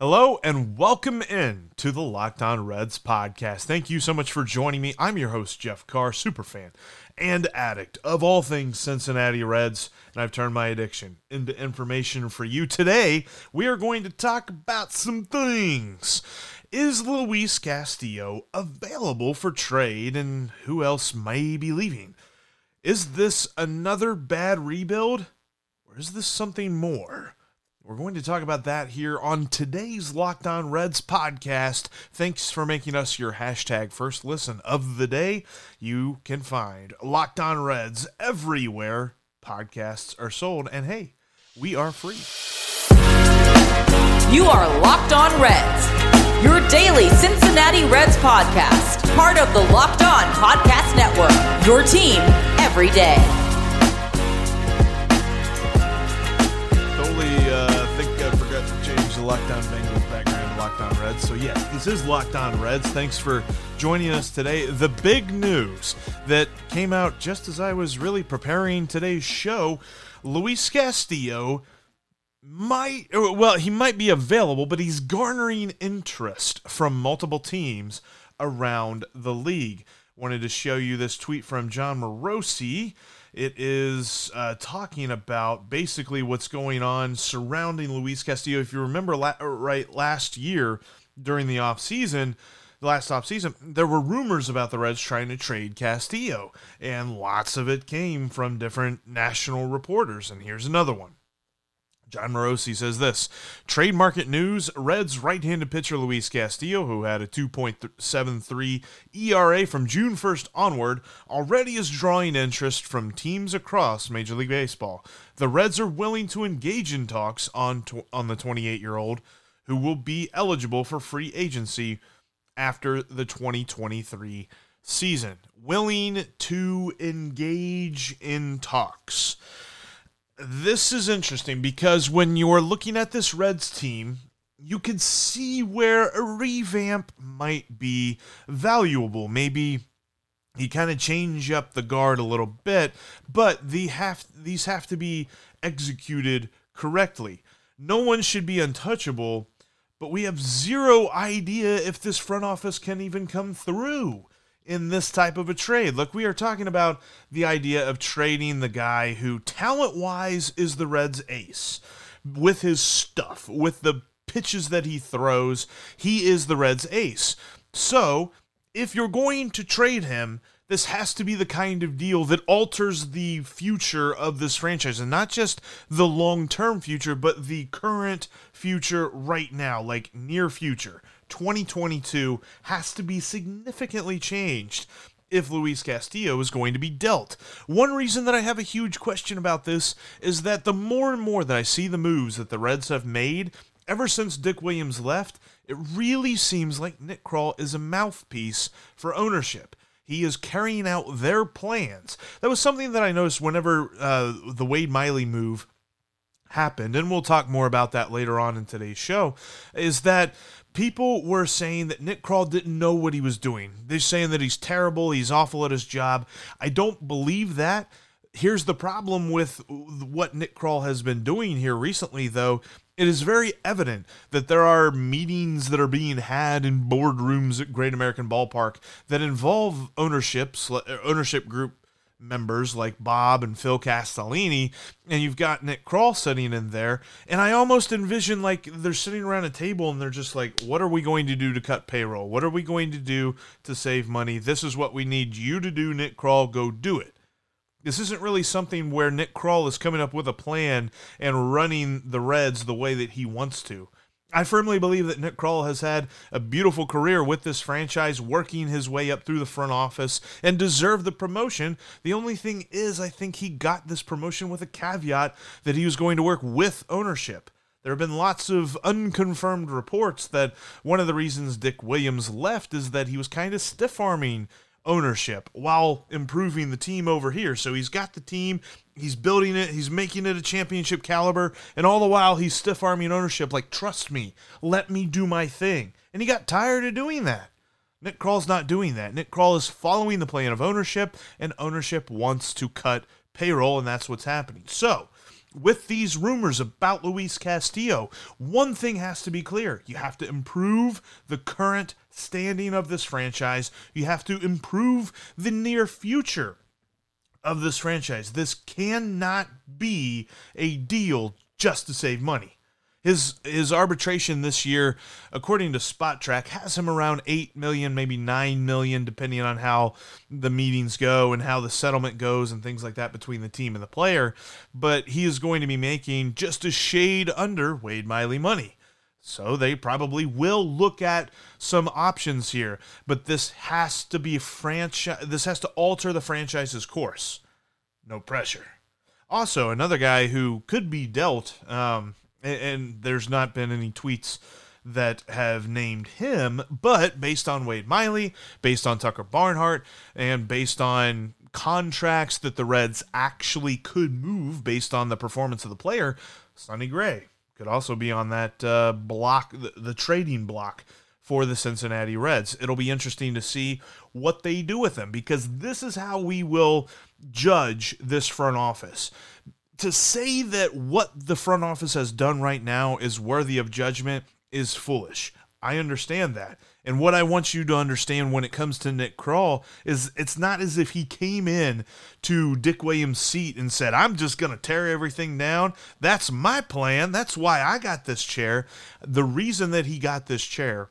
Hello and welcome in to the Locked On Reds podcast. Thank you so much for joining me. I'm your host, Jeff Carr, super fan and addict of all things Cincinnati Reds, and I've turned my addiction into information for you. Today, we are going to talk about some things. Is Luis Castillo available for trade, and who else may be leaving? Is this another bad rebuild, or is this something more? We're going to talk about that here on today's Locked On Reds podcast. Thanks for making us your hashtag first listen of the day. You can find Locked On Reds everywhere podcasts are sold. And hey, we are free. You are Locked On Reds, your daily Cincinnati Reds podcast, part of the Locked On Podcast Network, your team every day. The Bengals background On Reds. So, yes, this is Locked On Reds. Thanks for joining us today. The big news that came out just as I was really preparing today's show Luis Castillo might well he might be available but he's garnering interest from multiple teams around the league wanted to show you this tweet from jon morosi it is uh, talking about basically what's going on surrounding luis castillo if you remember la- right last year during the offseason the last offseason, there were rumors about the Reds trying to trade Castillo, and lots of it came from different national reporters. And here's another one. Jon Morosi says this Trade market news Reds right handed pitcher Luis Castillo, who had a 2.73 ERA from June 1st onward, already is drawing interest from teams across Major League Baseball. The Reds are willing to engage in talks on, tw- on the 28 year old, who will be eligible for free agency after the 2023 season. Willing to engage in talks this is interesting because when you're looking at this Reds team, you can see where a revamp might be valuable. Maybe you kind of change up the guard a little bit, but the have these have to be executed correctly. No one should be untouchable, but we have zero idea if this front office can even come through in this type of a trade. Look, we are talking about the idea of trading the guy who, talent wise, is the Reds' ace with his stuff, with the pitches that he throws. He is the Reds' ace. So, if you're going to trade him, this has to be the kind of deal that alters the future of this franchise and not just the long term future, but the current future right now, like near future. 2022 has to be significantly changed if Luis Castillo is going to be dealt. One reason that I have a huge question about this is that the more and more that I see the moves that the Reds have made ever since Dick Williams left, it really seems like Nick Krall is a mouthpiece for ownership. He is carrying out their plans. That was something that I noticed whenever uh, the Wade Miley move happened, and we'll talk more about that later on in today's show, is that people were saying that Nick Krall didn't know what he was doing. They're saying that he's terrible, he's awful at his job. I don't believe that. Here's the problem with what Nick Krall has been doing here recently, though. It is very evident that there are meetings that are being had in boardrooms at Great American Ballpark that involve ownerships, uh, ownership group members like Bob and Phil Castellini, and you've got Nick Krall sitting in there. And I almost envision like they're sitting around a table and they're just like, what are we going to do to cut payroll? What are we going to do to save money? This is what we need you to do, Nick Krall. Go do it. This isn't really something where Nick Krall is coming up with a plan and running the Reds the way that he wants to. I firmly believe that Nick Krall has had a beautiful career with this franchise, working his way up through the front office and deserved the promotion. The only thing is, I think he got this promotion with a caveat that he was going to work with ownership. There have been lots of unconfirmed reports that one of the reasons Dick Williams left is that he was kind of stiff arming ownership while improving the team over here. So he's got the team, he's building it, he's making it a championship caliber, and all the while he's stiff arming ownership like, trust me, let me do my thing. And he got tired of doing that. Nick Krall's not doing that. Nick Krall is following the plan of ownership, and ownership wants to cut payroll, and that's what's happening. So, with these rumors about Luis Castillo, one thing has to be clear. You have to improve the current standing of this franchise. You have to improve the near future of this franchise. This cannot be a deal just to save money. His his arbitration this year, according to Spotrac, has him around eight million, maybe nine million, depending on how the meetings go and how the settlement goes and things like that between the team and the player. But he is going to be making just a shade under Wade Miley money. So they probably will look at some options here, but this has to be franchise. This has to alter the franchise's course. No pressure. Also, another guy who could be dealt, um, and, and there's not been any tweets that have named him, but based on Wade Miley, based on Tucker Barnhart, and based on contracts that the Reds actually could move based on the performance of the player, Sonny Gray could also be on that uh, block, the, the trading block for the Cincinnati Reds. It'll be interesting to see what they do with him because this is how we will judge this front office. To say that what the front office has done right now is worthy of judgment is foolish. I understand that. And what I want you to understand when it comes to Nick Krall is it's not as if he came in to Dick Williams' seat and said, I'm just going to tear everything down. That's my plan. That's why I got this chair. The reason that he got this chair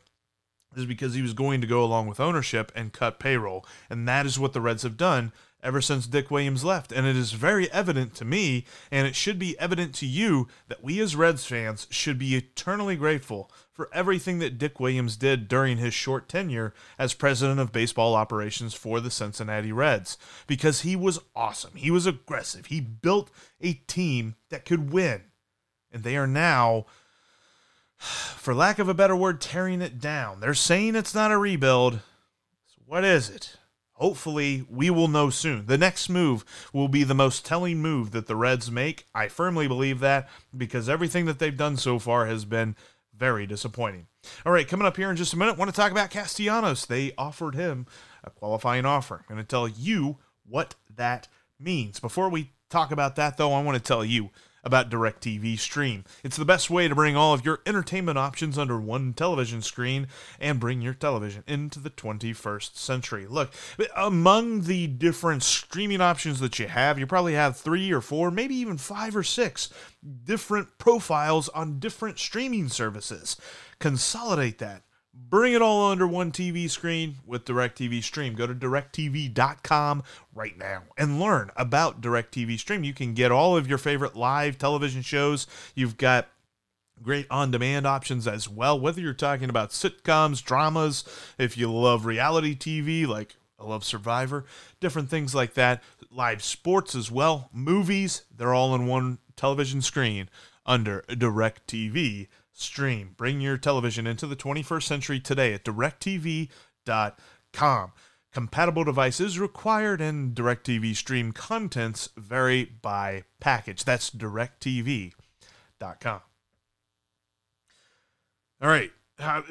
is because he was going to go along with ownership and cut payroll. And that is what the Reds have done ever since Dick Williams left. And it is very evident to me, and it should be evident to you, that we as Reds fans should be eternally grateful for everything that Dick Williams did during his short tenure as president of baseball operations for the Cincinnati Reds. Because he was awesome. He was aggressive. He built a team that could win. And they are now for lack of a better word, tearing it down. They're saying it's not a rebuild. So what is it? Hopefully, we will know soon. The next move will be the most telling move that the Reds make. I firmly believe that because everything that they've done so far has been very disappointing. All right, coming up here in just a minute, want to talk about Castellanos. They offered him a qualifying offer. I'm going to tell you what that means. Before we talk about that, though, I want to tell you about DirecTV Stream. It's the best way to bring all of your entertainment options under one television screen and bring your television into the 21st century. Look, among the different streaming options that you have, you probably have three or four, maybe even five or six different profiles on different streaming services. Consolidate that Bring it all under one TV screen with DirecTV Stream. Go to directv.com right now and learn about DirecTV Stream. You can get all of your favorite live television shows. You've got great on demand options as well, whether you're talking about sitcoms, dramas, if you love reality TV like I love Survivor, different things like that, live sports as well, movies, they're all in one television screen under DirecTV stream. Bring your television into the 21st century today at directv.com. Compatible devices required and DirecTV stream contents vary by package. That's directv.com. All right. Uh,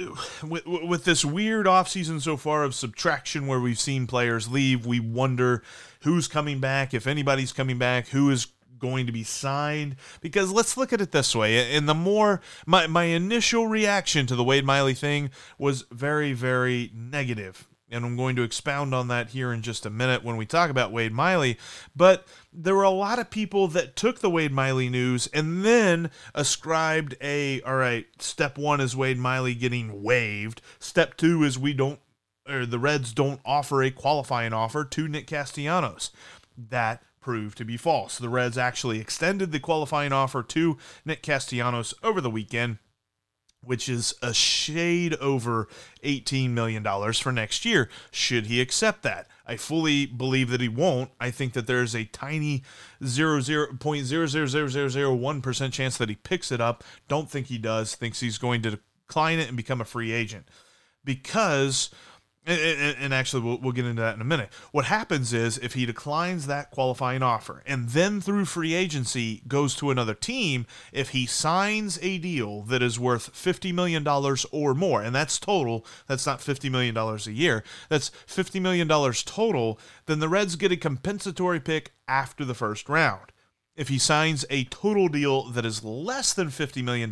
with, with this weird offseason so far of subtraction where we've seen players leave, we wonder who's coming back, if anybody's coming back, who is going to be signed. Because let's look at it this way and the more my, my initial reaction to the wade miley thing was very very negative. And i'm going to expound on that here in just a minute when we talk about wade miley. But there were a lot of people that took the wade miley news and then ascribed a all right step one is wade miley getting waived. Step two is we don't or the reds don't offer a qualifying offer to nick castellanos. That proved to be false. The Reds actually extended the qualifying offer to Nick Castellanos over the weekend, which is a shade over $18 million for next year, should he accept that. I fully believe that he won't. I think that there's a tiny 0.00001% chance that he picks it up. Don't think he does. Thinks he's going to decline it and become a free agent. Because and, actually, we'll, we'll get into that in a minute. What happens is if he declines that qualifying offer and then through free agency goes to another team, if he signs a deal that is worth $50 million or more, and that's total, that's not $50 million a year, that's $50 million total, then the Reds get a compensatory pick after the first round. if he signs a total deal that is less than $50 million,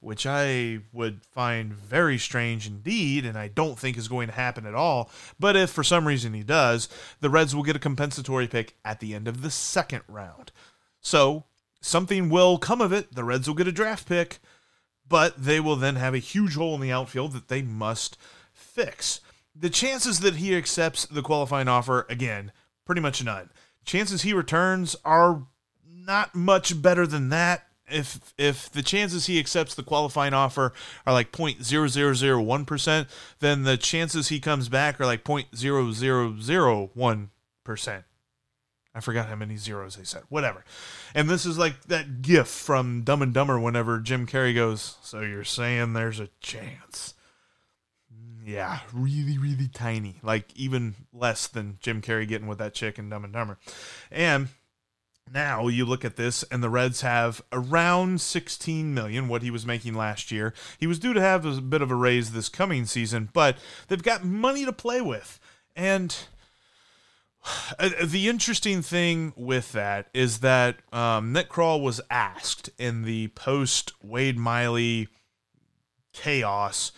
which I would find very strange indeed, and I don't think is going to happen at all. But if for some reason he does, the Reds will get a compensatory pick at the end of the second round. So something will come of it. The Reds will get a draft pick, but they will then have a huge hole in the outfield that they must fix. The chances that he accepts the qualifying offer, again, pretty much none. Chances he returns are not much better than that. If if the chances he accepts the qualifying offer are like 0.0001%, then the chances he comes back are like 0.0001%. I forgot how many zeros they said. Whatever. And this is like that gif from Dumb and Dumber whenever Jim Carrey goes, So you're saying there's a chance. Yeah, really, really tiny. Like even less than Jim Carrey getting with that chick in Dumb and Dumber. And now you look at this and the Reds have around 16 million what he was making last year. He was due to have a bit of a raise this coming season, but they've got money to play with. And uh, the interesting thing with that is that um, Nick Krall was asked in the post Wade Miley chaos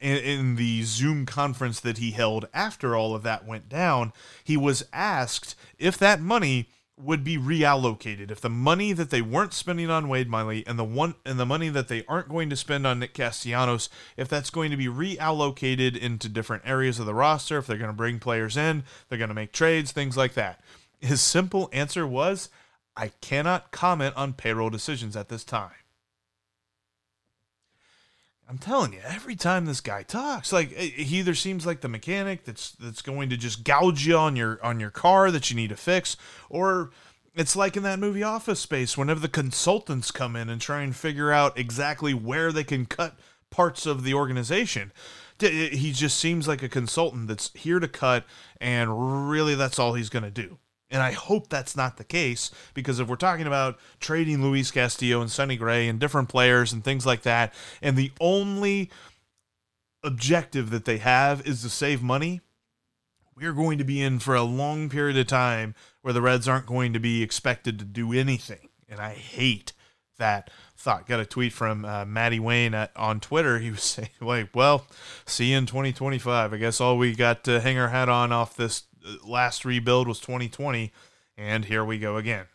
in, in the Zoom conference that he held after all of that went down. He was asked if that money would be reallocated if the money that they weren't spending on Wade Miley and the one and the money that they aren't going to spend on Nick Castellanos, if that's going to be reallocated into different areas of the roster, if they're going to bring players in, they're going to make trades, things like that. His simple answer was, I cannot comment on payroll decisions at this time. I'm telling you, every time this guy talks, like eh, he either seems like the mechanic that's that's going to just gouge you on your on your car that you need to fix, or it's like in that movie Office Space, whenever the consultants come in and try and figure out exactly where they can cut parts of the organization. Eh, he just seems like a consultant that's here to cut, and really that's all he's going to do. And I hope that's not the case because if we're talking about trading Luis Castillo and Sonny Gray and different players and things like that, and the only objective that they have is to save money, we're going to be in for a long period of time where the Reds aren't going to be expected to do anything. And I hate that thought. Got a tweet from uh, Matty Wayne at, on Twitter. He was saying, like, well, see you in 2025. I guess all we got to hang our hat on off this Uh, last rebuild was 2020, and here we go again.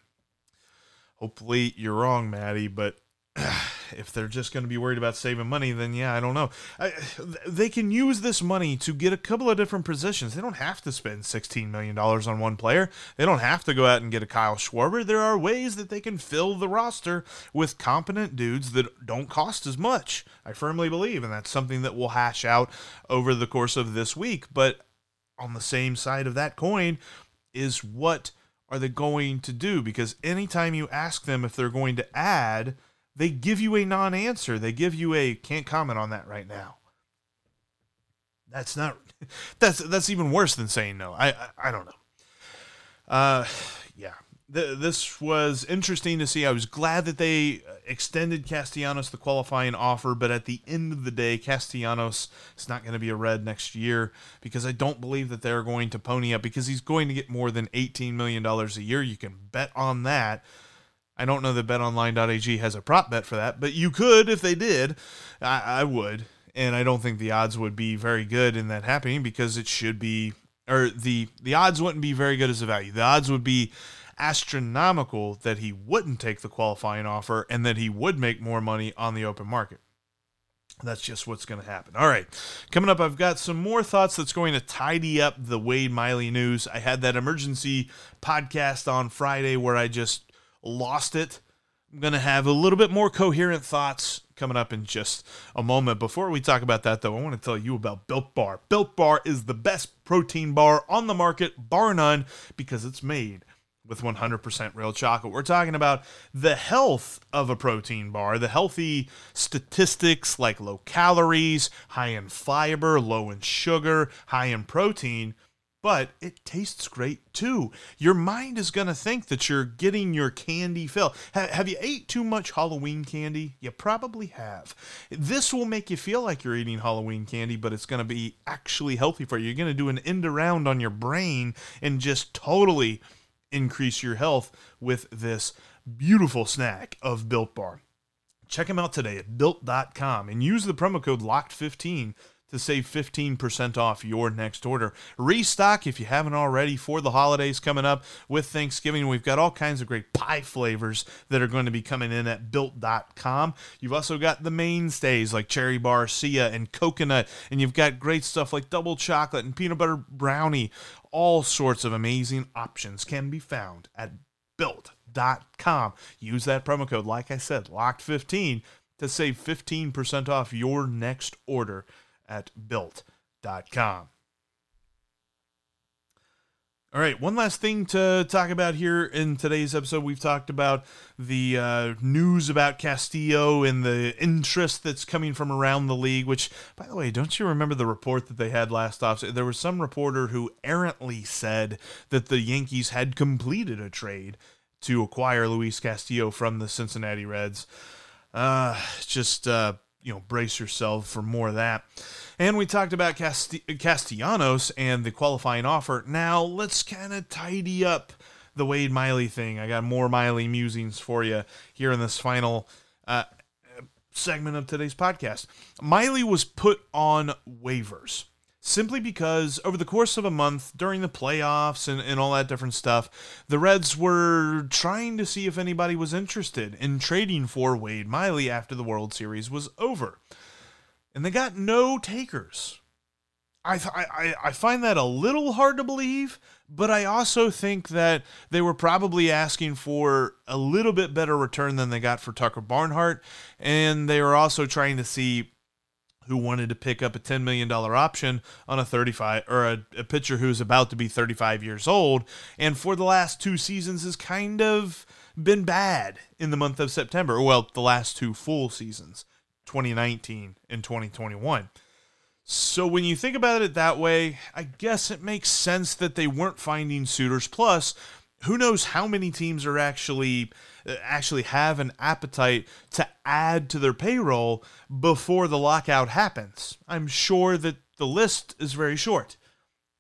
Hopefully you're wrong, Maddie, but if they're just going to be worried about saving money, then yeah, I don't know. I, they can use this money to get a couple of different positions. They don't have to spend $16 million on one player. They don't have to go out and get a Kyle Schwarber. There are ways that they can fill the roster with competent dudes that don't cost as much. I firmly believe, and that's something that we'll hash out over the course of this week. But on the same side of that coin is what are they going to do? Because anytime you ask them if they're going to add, they give you a non answer. They give you a can't comment on that right now. That's not that's that's even worse than saying no. I I, I don't know. Uh th- this was interesting to see. I was glad that they extended Castellanos the qualifying offer, but at the end of the day, Castellanos is not going to be a red next year because I don't believe that they're going to pony up because he's going to get more than $18 million a year. You can bet on that. I don't know that betonline.ag has a prop bet for that, but you could if they did. I, I would. And I don't think the odds would be very good in that happening because it should be, or the the odds wouldn't be very good as a value. The odds would be astronomical that he wouldn't take the qualifying offer and that he would make more money on the open market. That's just what's going to happen. All right. Coming up, I've got some more thoughts that's going to tidy up the Wade Miley news. I had that emergency podcast on Friday where I just lost it. I'm going to have a little bit more coherent thoughts coming up in just a moment. Before we talk about that, though, I want to tell you about Built Bar. Built Bar is the best protein bar on the market, bar none, because it's made with 100% real chocolate. We're talking about the health of a protein bar, the healthy statistics like low calories, high in fiber, low in sugar, high in protein, but it tastes great too. Your mind is going to think that you're getting your candy fill. have you ate too much Halloween candy? You probably have. This will make you feel like you're eating Halloween candy, but it's going to be actually healthy for you. You're going to do an end around on your brain and just totally increase your health with this beautiful snack of Built Bar. Check them out today at built.com and use the promo code LOCKED15 to save 15% off your next order. Restock if you haven't already for the holidays coming up with Thanksgiving. We've got all kinds of great pie flavors that are going to be coming in at built.com. You've also got the mainstays like cherry bar, barcia and coconut, and you've got great stuff like double chocolate and peanut butter brownie. All sorts of amazing options can be found at built.com. Use that promo code, like I said, locked15 to save 15% off your next order at built.com. All right, one last thing to talk about here in today's episode. We've talked about the uh, news about Castillo and the interest that's coming from around the league, which, by the way, don't you remember the report that they had last off? There was some reporter who errantly said that the Yankees had completed a trade to acquire Luis Castillo from the Cincinnati Reds. Uh, just, uh, you know, brace yourself for more of that. And we talked about Casti- Castellanos and the qualifying offer. Now let's kind of tidy up the Wade Miley thing. I got more Miley musings for you here in this final uh, segment of today's podcast. Miley was put on waivers simply because over the course of a month during the playoffs and, and all that different stuff, the Reds were trying to see if anybody was interested in trading for Wade Miley after the World Series was over and they got no takers. I, I, I find that a little hard to believe, but I also think that they were probably asking for a little bit better return than they got for Tucker Barnhart, and they were also trying to see who wanted to pick up a $10 million option on a 35 or a, a pitcher who's about to be 35 years old and for the last two seasons has kind of been bad in the month of September. Well, the last two full seasons. 2019 and 2021. So when you think about it that way, I guess it makes sense that they weren't finding suitors. Plus, who knows how many teams are actually uh, actually have an appetite to add to their payroll before the lockout happens. I'm sure that the list is very short.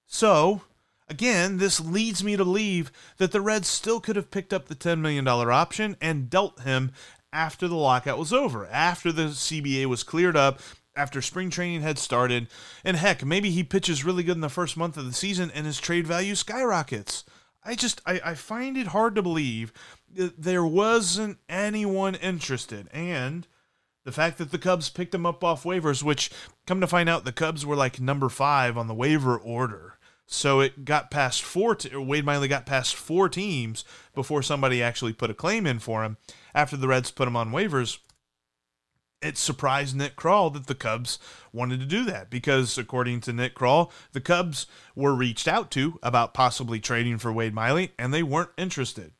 So, again, this leads me to believe that the Reds still could have picked up the $10 million option and dealt him after the lockout was over, after the CBA was cleared up, after spring training had started, and heck, maybe he pitches really good in the first month of the season and his trade value skyrockets. I just I, I find it hard to believe that there wasn't anyone interested, and the fact that the Cubs picked him up off waivers, which come to find out the Cubs were like number five on the waiver order. So it got past four. Wade Miley got past four teams before somebody actually put a claim in for him after the Reds put him on waivers, it surprised Nick Krall that the Cubs wanted to do that because, according to Nick Krall, the Cubs were reached out to about possibly trading for Wade Miley, and they weren't interested.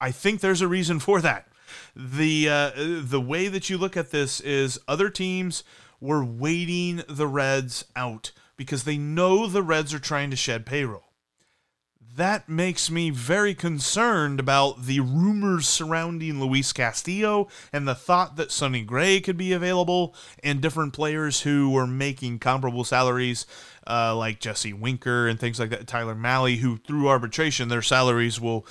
I think there's a reason for that. the uh, The way that you look at this is other teams were waiting the Reds out because they know the Reds are trying to shed payroll that makes me very concerned about the rumors surrounding Luis Castillo and the thought that Sonny Gray could be available and different players who were making comparable salaries, uh, like Jesse Winker and things like that, Tyler Mahle, who through arbitration, their salaries will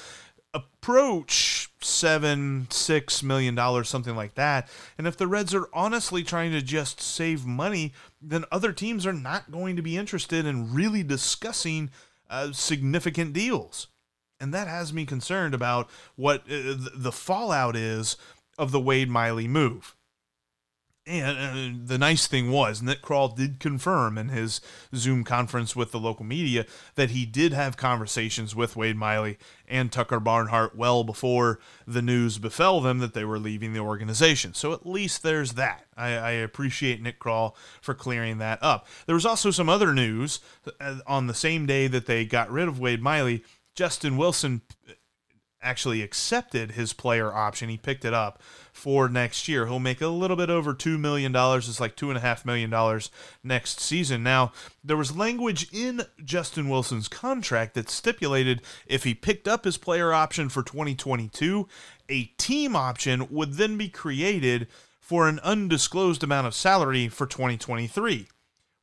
approach seven, six million dollars, something like that. And if the Reds are honestly trying to just save money, then other teams are not going to be interested in really discussing uh, significant deals. And that has me concerned about what uh, the fallout is of the Wade Miley move. And uh, the nice thing was, Nick Krall did confirm in his Zoom conference with the local media that he did have conversations with Wade Miley and Tucker Barnhart well before the news befell them that they were leaving the organization. So at least there's that. I, I appreciate Nick Krall for clearing that up. There was also some other news uh, on the same day that they got rid of Wade Miley. Justin Wilson actually accepted his player option. He picked it up for next year. He'll make a little bit over $2 million. It's like $2.5 million next season. Now, there was language in Justin Wilson's contract that stipulated if he picked up his player option for 2022, a team option would then be created for an undisclosed amount of salary for 2023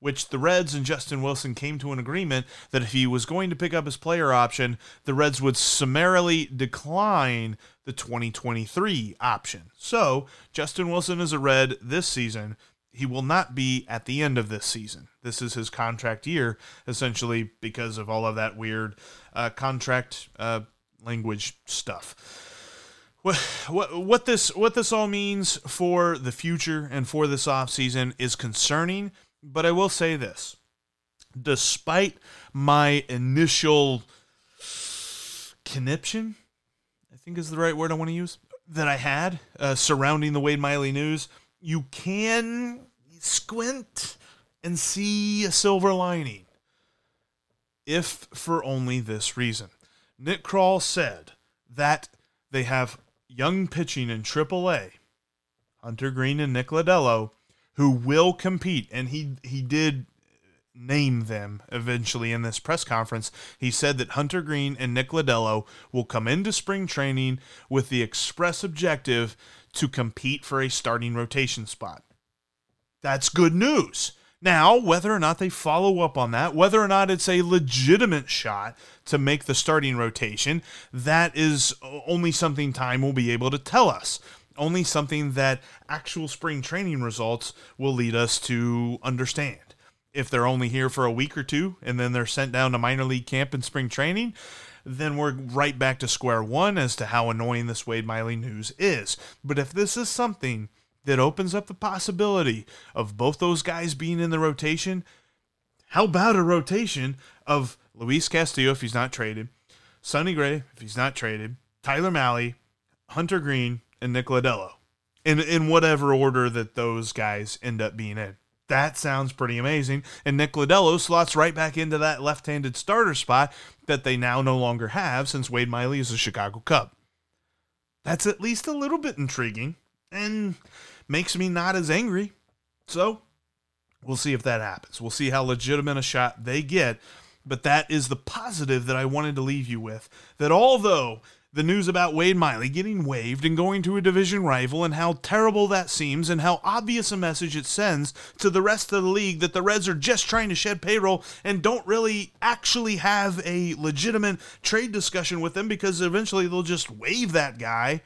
which the Reds and Justin Wilson came to an agreement that if he was going to pick up his player option, the Reds would summarily decline the 2023 option. So, Justin Wilson is a Red this season. He will not be at the end of this season. This is his contract year, essentially, because of all of that weird uh, contract uh, language stuff what, what what this what this all means for the future and for this offseason is concerning, but I will say this. Despite my initial conniption, I think is the right word I want to use, that I had uh, surrounding the Wade Miley news, you can squint and see a silver lining. If for only this reason. Nick Krall said that they have young pitching in AAA, Hunter Greene and Nick Lodolo, who will compete, and he he did name them eventually in this press conference. He said that Hunter Greene and Nick Lodolo will come into spring training with the express objective to compete for a starting rotation spot. That's good news. Now, whether or not they follow up on that, whether or not it's a legitimate shot to make the starting rotation, that is only something time will be able to tell us. Only something that actual spring training results will lead us to understand. If they're only here for a week or two and then they're sent down to minor league camp in spring training, then we're right back to square one as to how annoying this Wade Miley news is. But if this is something that opens up the possibility of both those guys being in the rotation. How about a rotation of Luis Castillo if he's not traded, Sonny Gray if he's not traded, Tyler Mahle, Hunter Greene, and Nick Lodolo, in in whatever order that those guys end up being in. That sounds pretty amazing. And Nick Lodolo slots right back into that left-handed starter spot that they now no longer have since Wade Miley is a Chicago Cub. That's at least a little bit intriguing. And makes me not as angry. So we'll see if that happens. We'll see how legitimate a shot they get. But that is the positive that I wanted to leave you with. That although the news about Wade Miley getting waived and going to a division rival and how terrible that seems and how obvious a message it sends to the rest of the league that the Reds are just trying to shed payroll and don't really actually have a legitimate trade discussion with them because eventually they'll just waive that guy.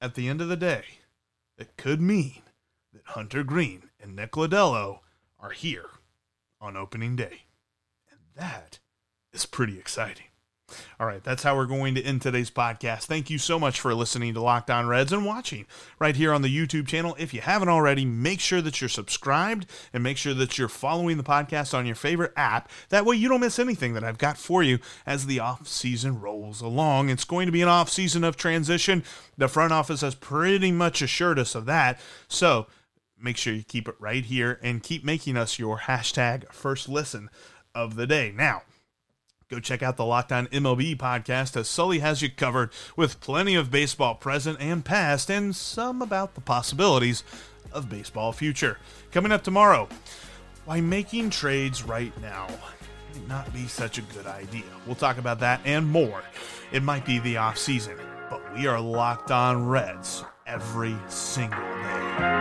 At the end of the day, it could mean that Hunter Greene and Nick Lodolo are here on opening day. And that is pretty exciting. All right, that's how we're going to end today's podcast. Thank you so much for listening to Locked On Reds and watching right here on the YouTube channel. If you haven't already, make sure that you're subscribed and make sure that you're following the podcast on your favorite app. That way you don't miss anything that I've got for you as the off season rolls along. It's going to be an off season of transition. The front office has pretty much assured us of that. So make sure you keep it right here and keep making us your hashtag first listen of the day. Now, Go check out the Locked On MLB podcast as Sully has you covered with plenty of baseball present and past and some about the possibilities of baseball future. Coming up tomorrow, why making trades right now might not be such a good idea. We'll talk about that and more. It might be the off season, but we are locked on Reds every single day.